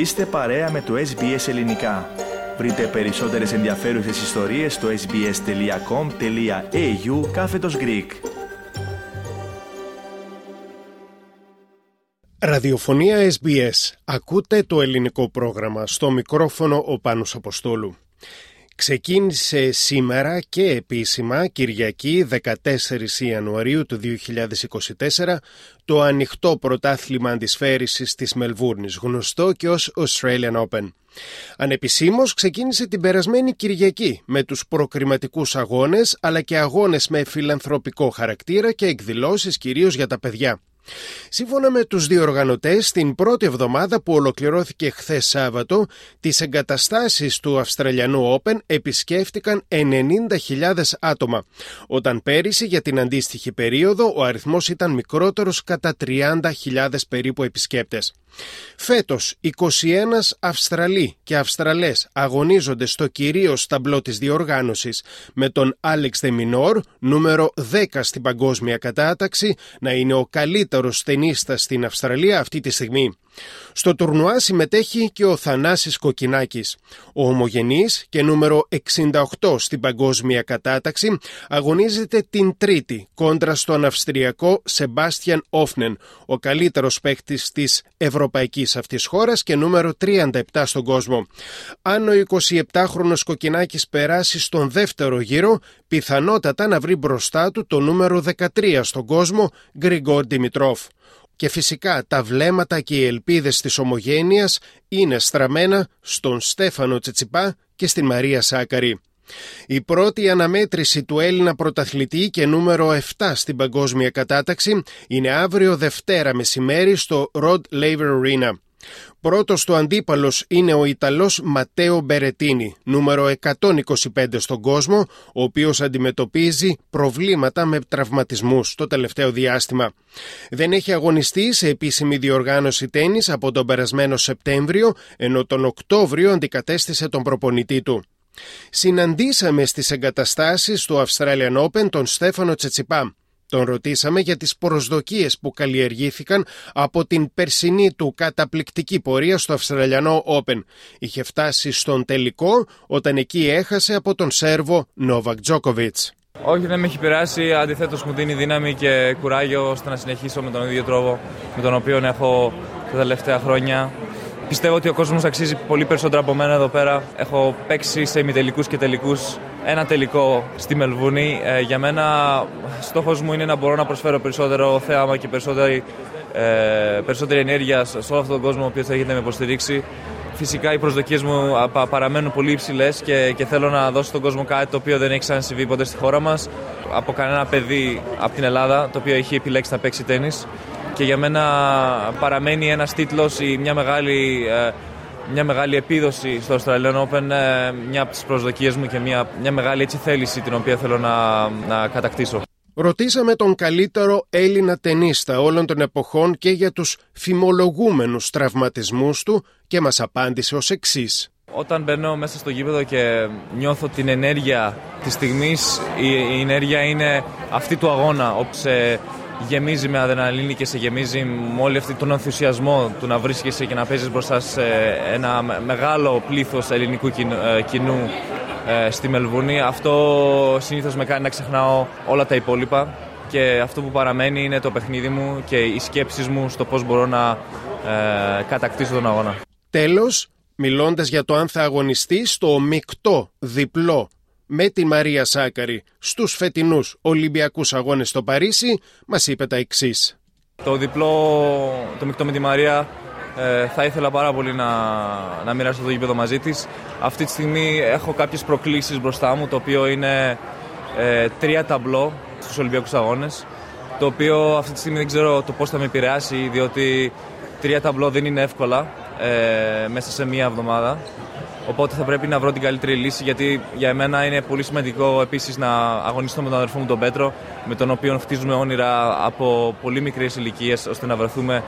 Είστε παρέα με το SBS Ελληνικά. Βρείτε περισσότερες ενδιαφέρουσες ιστορίες στο sbs.com.au κάθετος Greek. Ραδιοφωνία SBS. Ακούτε το ελληνικό πρόγραμμα. Στο μικρόφωνο ο Πάνος Αποστόλου. Ξεκίνησε σήμερα και επίσημα Κυριακή 14 Ιανουαρίου του 2024 το ανοιχτό πρωτάθλημα αντισφαίρησης της Μελβούρνης γνωστό και ως Australian Open. Ανεπισήμως ξεκίνησε την περασμένη Κυριακή με τους προκριματικούς αγώνες αλλά και αγώνες με φιλανθρωπικό χαρακτήρα και εκδηλώσεις κυρίως για τα παιδιά. Σύμφωνα με τους διοργανωτές, την πρώτη εβδομάδα που ολοκληρώθηκε χθες Σάββατο, τις εγκαταστάσεις του Αυστραλιανού Open επισκέφτηκαν 90.000 άτομα, όταν πέρυσι για την αντίστοιχη περίοδο ο αριθμός ήταν μικρότερος κατά 30.000 περίπου επισκέπτες. Φέτος 21 Αυστραλοί και Αυστραλές αγωνίζονται στο κυρίως ταμπλό της διοργάνωσης με τον Άλεξ Δεμινόρ, νούμερο 10 στην παγκόσμια κατάταξη, να είναι ο καλύτερος ταινίστας στην Αυστραλία αυτή τη στιγμή. Στο τουρνουά συμμετέχει και ο Θανάσης Κοκκινάκης. Ο ομογενής και νούμερο 68 στην παγκόσμια κατάταξη αγωνίζεται την τρίτη κόντρα στον Αυστριακό Σεμπάστιαν Όφνεν, ο καλύτερος παίκτης της ευρωπαϊκής αυτής χώρας και νούμερο 37 στον κόσμο. Αν ο 27χρονος Κοκκινάκης περάσει στον δεύτερο γύρο, πιθανότατα να βρει μπροστά του το νούμερο 13 στον κόσμο, Γκριγκόρ Δημητρόφ. Και φυσικά τα βλέμματα και οι ελπίδες της ομογένειας είναι στραμμένα στον Στέφανο Τσιτσιπά και στην Μαρία Σάκαρη. Η πρώτη αναμέτρηση του Έλληνα πρωταθλητή και νούμερο 7 στην παγκόσμια κατάταξη είναι αύριο Δευτέρα μεσημέρι στο Rod Laver Arena. Πρώτος του αντίπαλος είναι ο Ιταλός Ματέο Μπερετίνη, νούμερο 125 στον κόσμο, ο οποίος αντιμετωπίζει προβλήματα με τραυματισμούς το τελευταίο διάστημα. Δεν έχει αγωνιστεί σε επίσημη διοργάνωση τέννις από τον περασμένο Σεπτέμβριο, ενώ τον Οκτώβριο αντικατέστησε τον προπονητή του. Συναντήσαμε στις εγκαταστάσεις του Australian Open τον Στέφανο Τσετσιπά. Τον ρωτήσαμε για τις προσδοκίες που καλλιεργήθηκαν από την περσινή του καταπληκτική πορεία στο Αυστραλιανό Open. Είχε φτάσει στον τελικό όταν εκεί έχασε από τον Σέρβο Νόβακ Τζόκοβιτς. Όχι, δεν με έχει πειράσει. Αντιθέτως, μου δίνει δύναμη και κουράγιο ώστε να συνεχίσω με τον ίδιο τρόπο με τον οποίο έχω τα τελευταία χρόνια. Πιστεύω ότι ο κόσμος αξίζει πολύ περισσότερο από μένα εδώ πέρα. Έχω παίξει σε ημιτελικούς και τελικούς. Ένα τελικό στη Μελβούνη. Ε, για μένα, στόχος μου είναι να μπορώ να προσφέρω περισσότερο θέαμα και περισσότερη, ε, περισσότερη ενέργεια σε όλο αυτόν τον κόσμο ο οποίος θα έχετε να με υποστηρίξει. Φυσικά οι προσδοκίες μου παραμένουν πολύ υψηλές και, και θέλω να δώσω στον κόσμο κάτι το οποίο δεν έχει ξανασυμβεί ποτέ στη χώρα μας. Από κανένα παιδί από την Ελλάδα το οποίο έχει επιλέξει να παίξει τέννη και για μένα παραμένει ένας τίτλος ή μια μεγάλη, ε, μια μεγάλη επίδοση στο Australian Open ε, μια από τις προσδοκίες μου και μια, μια μεγάλη έτσι θέληση την οποία θέλω να, να κατακτήσω. Ρωτήσαμε τον καλύτερο Έλληνα ταινίστα όλων των εποχών και για τους φημολογούμενους τραυματισμούς του και μας απάντησε ως εξής. Όταν μπαίνω μέσα στο γήπεδο και νιώθω την ενέργεια της στιγμής, η, η ενέργεια είναι αυτή του αγώνα, όπου σε γεμίζει με αδεναλίνη και σε γεμίζει με όλη αυτή τον ενθουσιασμό του να βρίσκεσαι και να παίζεις μπροστά σε ένα μεγάλο πλήθος ελληνικού ε, κοινού ε, στη Μελβούνη. Αυτό συνήθως με κάνει να ξεχνάω όλα τα υπόλοιπα και αυτό που παραμένει είναι το παιχνίδι μου και οι σκέψεις μου στο πώς μπορώ να ε, κατακτήσω τον αγώνα. Τέλος, μιλώντας για το αν θα αγωνιστεί στο μεικτό διπλό με τη Μαρία Σάκαρη στους φετινούς Ολυμπιακούς Αγώνες στο Παρίσι μας είπε τα εξής. Το διπλό, το μεικτό με τη Μαρία ε, θα ήθελα πάρα πολύ να, να μοιράσω το γήπεδο μαζί της. Αυτή τη στιγμή έχω κάποιες προκλήσεις μπροστά μου, το οποίο είναι ε, τρία ταμπλό στους Ολυμπιακούς Αγώνες, το οποίο αυτή τη στιγμή δεν ξέρω το πώς θα με επηρεάσει, διότι τρία ταμπλό δεν είναι εύκολα ε, μέσα σε μία εβδομάδα. Οπότε θα πρέπει να βρω την καλύτερη λύση γιατί για μένα είναι πολύ σημαντικό επίσης να αγωνιστώ με τον αδερφό μου τον Πέτρο, με τον οποίο χτίζουμε όνειρα από πολύ μικρές ηλικίες ώστε να βρεθούμε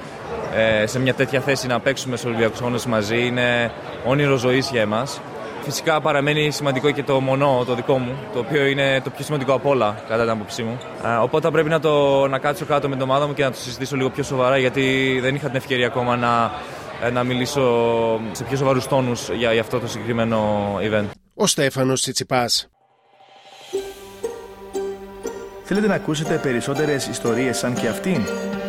ε, σε μια τέτοια θέση να παίξουμε στους Ολυμπιακούς Αγώνες μαζί. Είναι όνειρο ζωής για εμάς. Φυσικά παραμένει σημαντικό και το μονό, το δικό μου, το οποίο είναι το πιο σημαντικό από όλα, κατά την άποψή μου. Ε, οπότε θα πρέπει να, το, να κάτσω κάτω με την ομάδα μου και να το συζητήσω λίγο πιο σοβαρά, γιατί δεν είχα την ευκαιρία ακόμα να να μιλήσω σε πιο σοβαρούς τόνους για, για αυτό το συγκεκριμένο event. Ο Στέφανος Τσιτσιπάς. Θέλετε να ακούσετε περισσότερες ιστορίες σαν και αυτήν;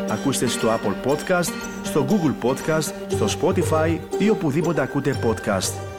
Ακούστε στο Apple Podcast, στο Google Podcast, στο Spotify ή οπουδήποτε ακούτε podcast.